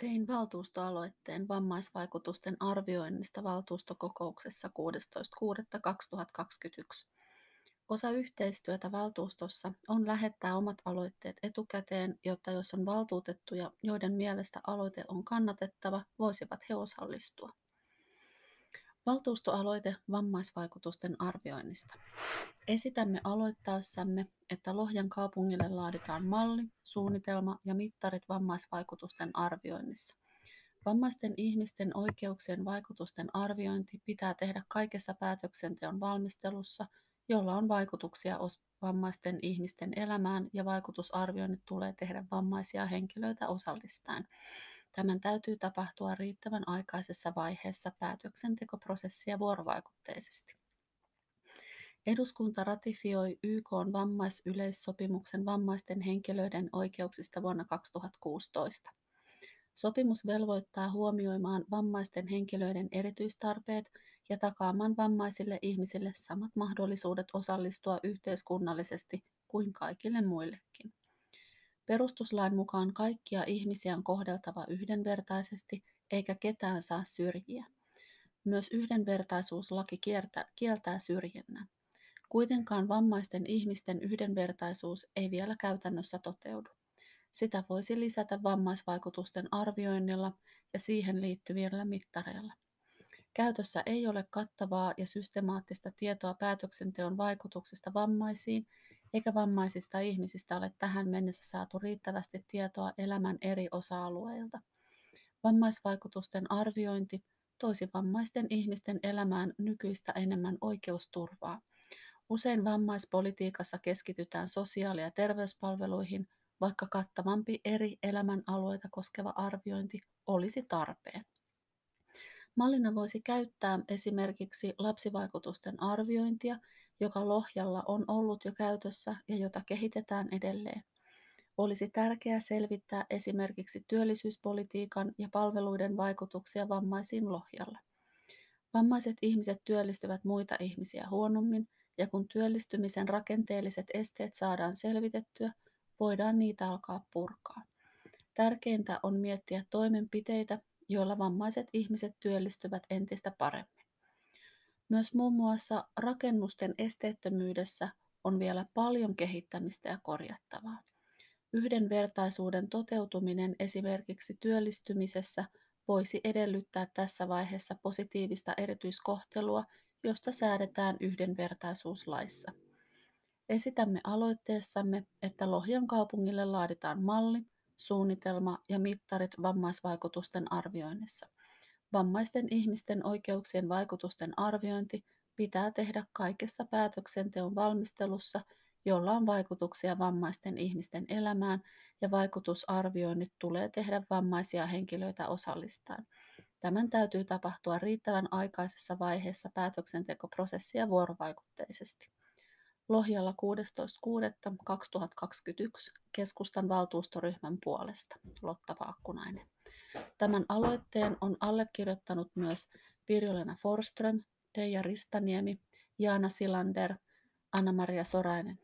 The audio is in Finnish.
Tein valtuustoaloitteen vammaisvaikutusten arvioinnista valtuustokokouksessa 16.6.2021. Osa yhteistyötä valtuustossa on lähettää omat aloitteet etukäteen, jotta jos on valtuutettuja, joiden mielestä aloite on kannatettava, voisivat he osallistua. Valtuustoaloite vammaisvaikutusten arvioinnista. Esitämme aloittaessamme, että Lohjan kaupungille laaditaan malli, suunnitelma ja mittarit vammaisvaikutusten arvioinnissa. Vammaisten ihmisten oikeuksien vaikutusten arviointi pitää tehdä kaikessa päätöksenteon valmistelussa, jolla on vaikutuksia vammaisten ihmisten elämään ja vaikutusarvioinnit tulee tehdä vammaisia henkilöitä osallistaen. Tämän täytyy tapahtua riittävän aikaisessa vaiheessa päätöksentekoprosessia vuorovaikutteisesti. Eduskunta ratifioi YK vammaisyleissopimuksen vammaisten henkilöiden oikeuksista vuonna 2016. Sopimus velvoittaa huomioimaan vammaisten henkilöiden erityistarpeet ja takaamaan vammaisille ihmisille samat mahdollisuudet osallistua yhteiskunnallisesti kuin kaikille muillekin. Perustuslain mukaan kaikkia ihmisiä on kohdeltava yhdenvertaisesti eikä ketään saa syrjiä. Myös yhdenvertaisuuslaki kieltää syrjinnän. Kuitenkaan vammaisten ihmisten yhdenvertaisuus ei vielä käytännössä toteudu. Sitä voisi lisätä vammaisvaikutusten arvioinnilla ja siihen liittyvillä mittareilla. Käytössä ei ole kattavaa ja systemaattista tietoa päätöksenteon vaikutuksista vammaisiin, eikä vammaisista ihmisistä ole tähän mennessä saatu riittävästi tietoa elämän eri osa-alueilta. Vammaisvaikutusten arviointi toisi vammaisten ihmisten elämään nykyistä enemmän oikeusturvaa. Usein vammaispolitiikassa keskitytään sosiaali- ja terveyspalveluihin, vaikka kattavampi eri elämän alueita koskeva arviointi olisi tarpeen. Mallina voisi käyttää esimerkiksi lapsivaikutusten arviointia, joka Lohjalla on ollut jo käytössä ja jota kehitetään edelleen. Olisi tärkeää selvittää esimerkiksi työllisyyspolitiikan ja palveluiden vaikutuksia vammaisiin Lohjalla. Vammaiset ihmiset työllistyvät muita ihmisiä huonommin, ja kun työllistymisen rakenteelliset esteet saadaan selvitettyä, voidaan niitä alkaa purkaa. Tärkeintä on miettiä toimenpiteitä, joilla vammaiset ihmiset työllistyvät entistä paremmin. Myös muun muassa rakennusten esteettömyydessä on vielä paljon kehittämistä ja korjattavaa. Yhdenvertaisuuden toteutuminen esimerkiksi työllistymisessä voisi edellyttää tässä vaiheessa positiivista erityiskohtelua, josta säädetään yhdenvertaisuuslaissa. Esitämme aloitteessamme, että Lohjan kaupungille laaditaan malli, suunnitelma ja mittarit vammaisvaikutusten arvioinnissa. Vammaisten ihmisten oikeuksien vaikutusten arviointi pitää tehdä kaikessa päätöksenteon valmistelussa, jolla on vaikutuksia vammaisten ihmisten elämään, ja vaikutusarvioinnit tulee tehdä vammaisia henkilöitä osallistaen. Tämän täytyy tapahtua riittävän aikaisessa vaiheessa päätöksentekoprosessia vuorovaikutteisesti. Lohjalla 16.6.2021 keskustan valtuustoryhmän puolesta Lotta Vaakkunainen. Tämän aloitteen on allekirjoittanut myös Pirjolena Forström, Teija Ristaniemi, Jaana Silander, Anna-Maria Sorainen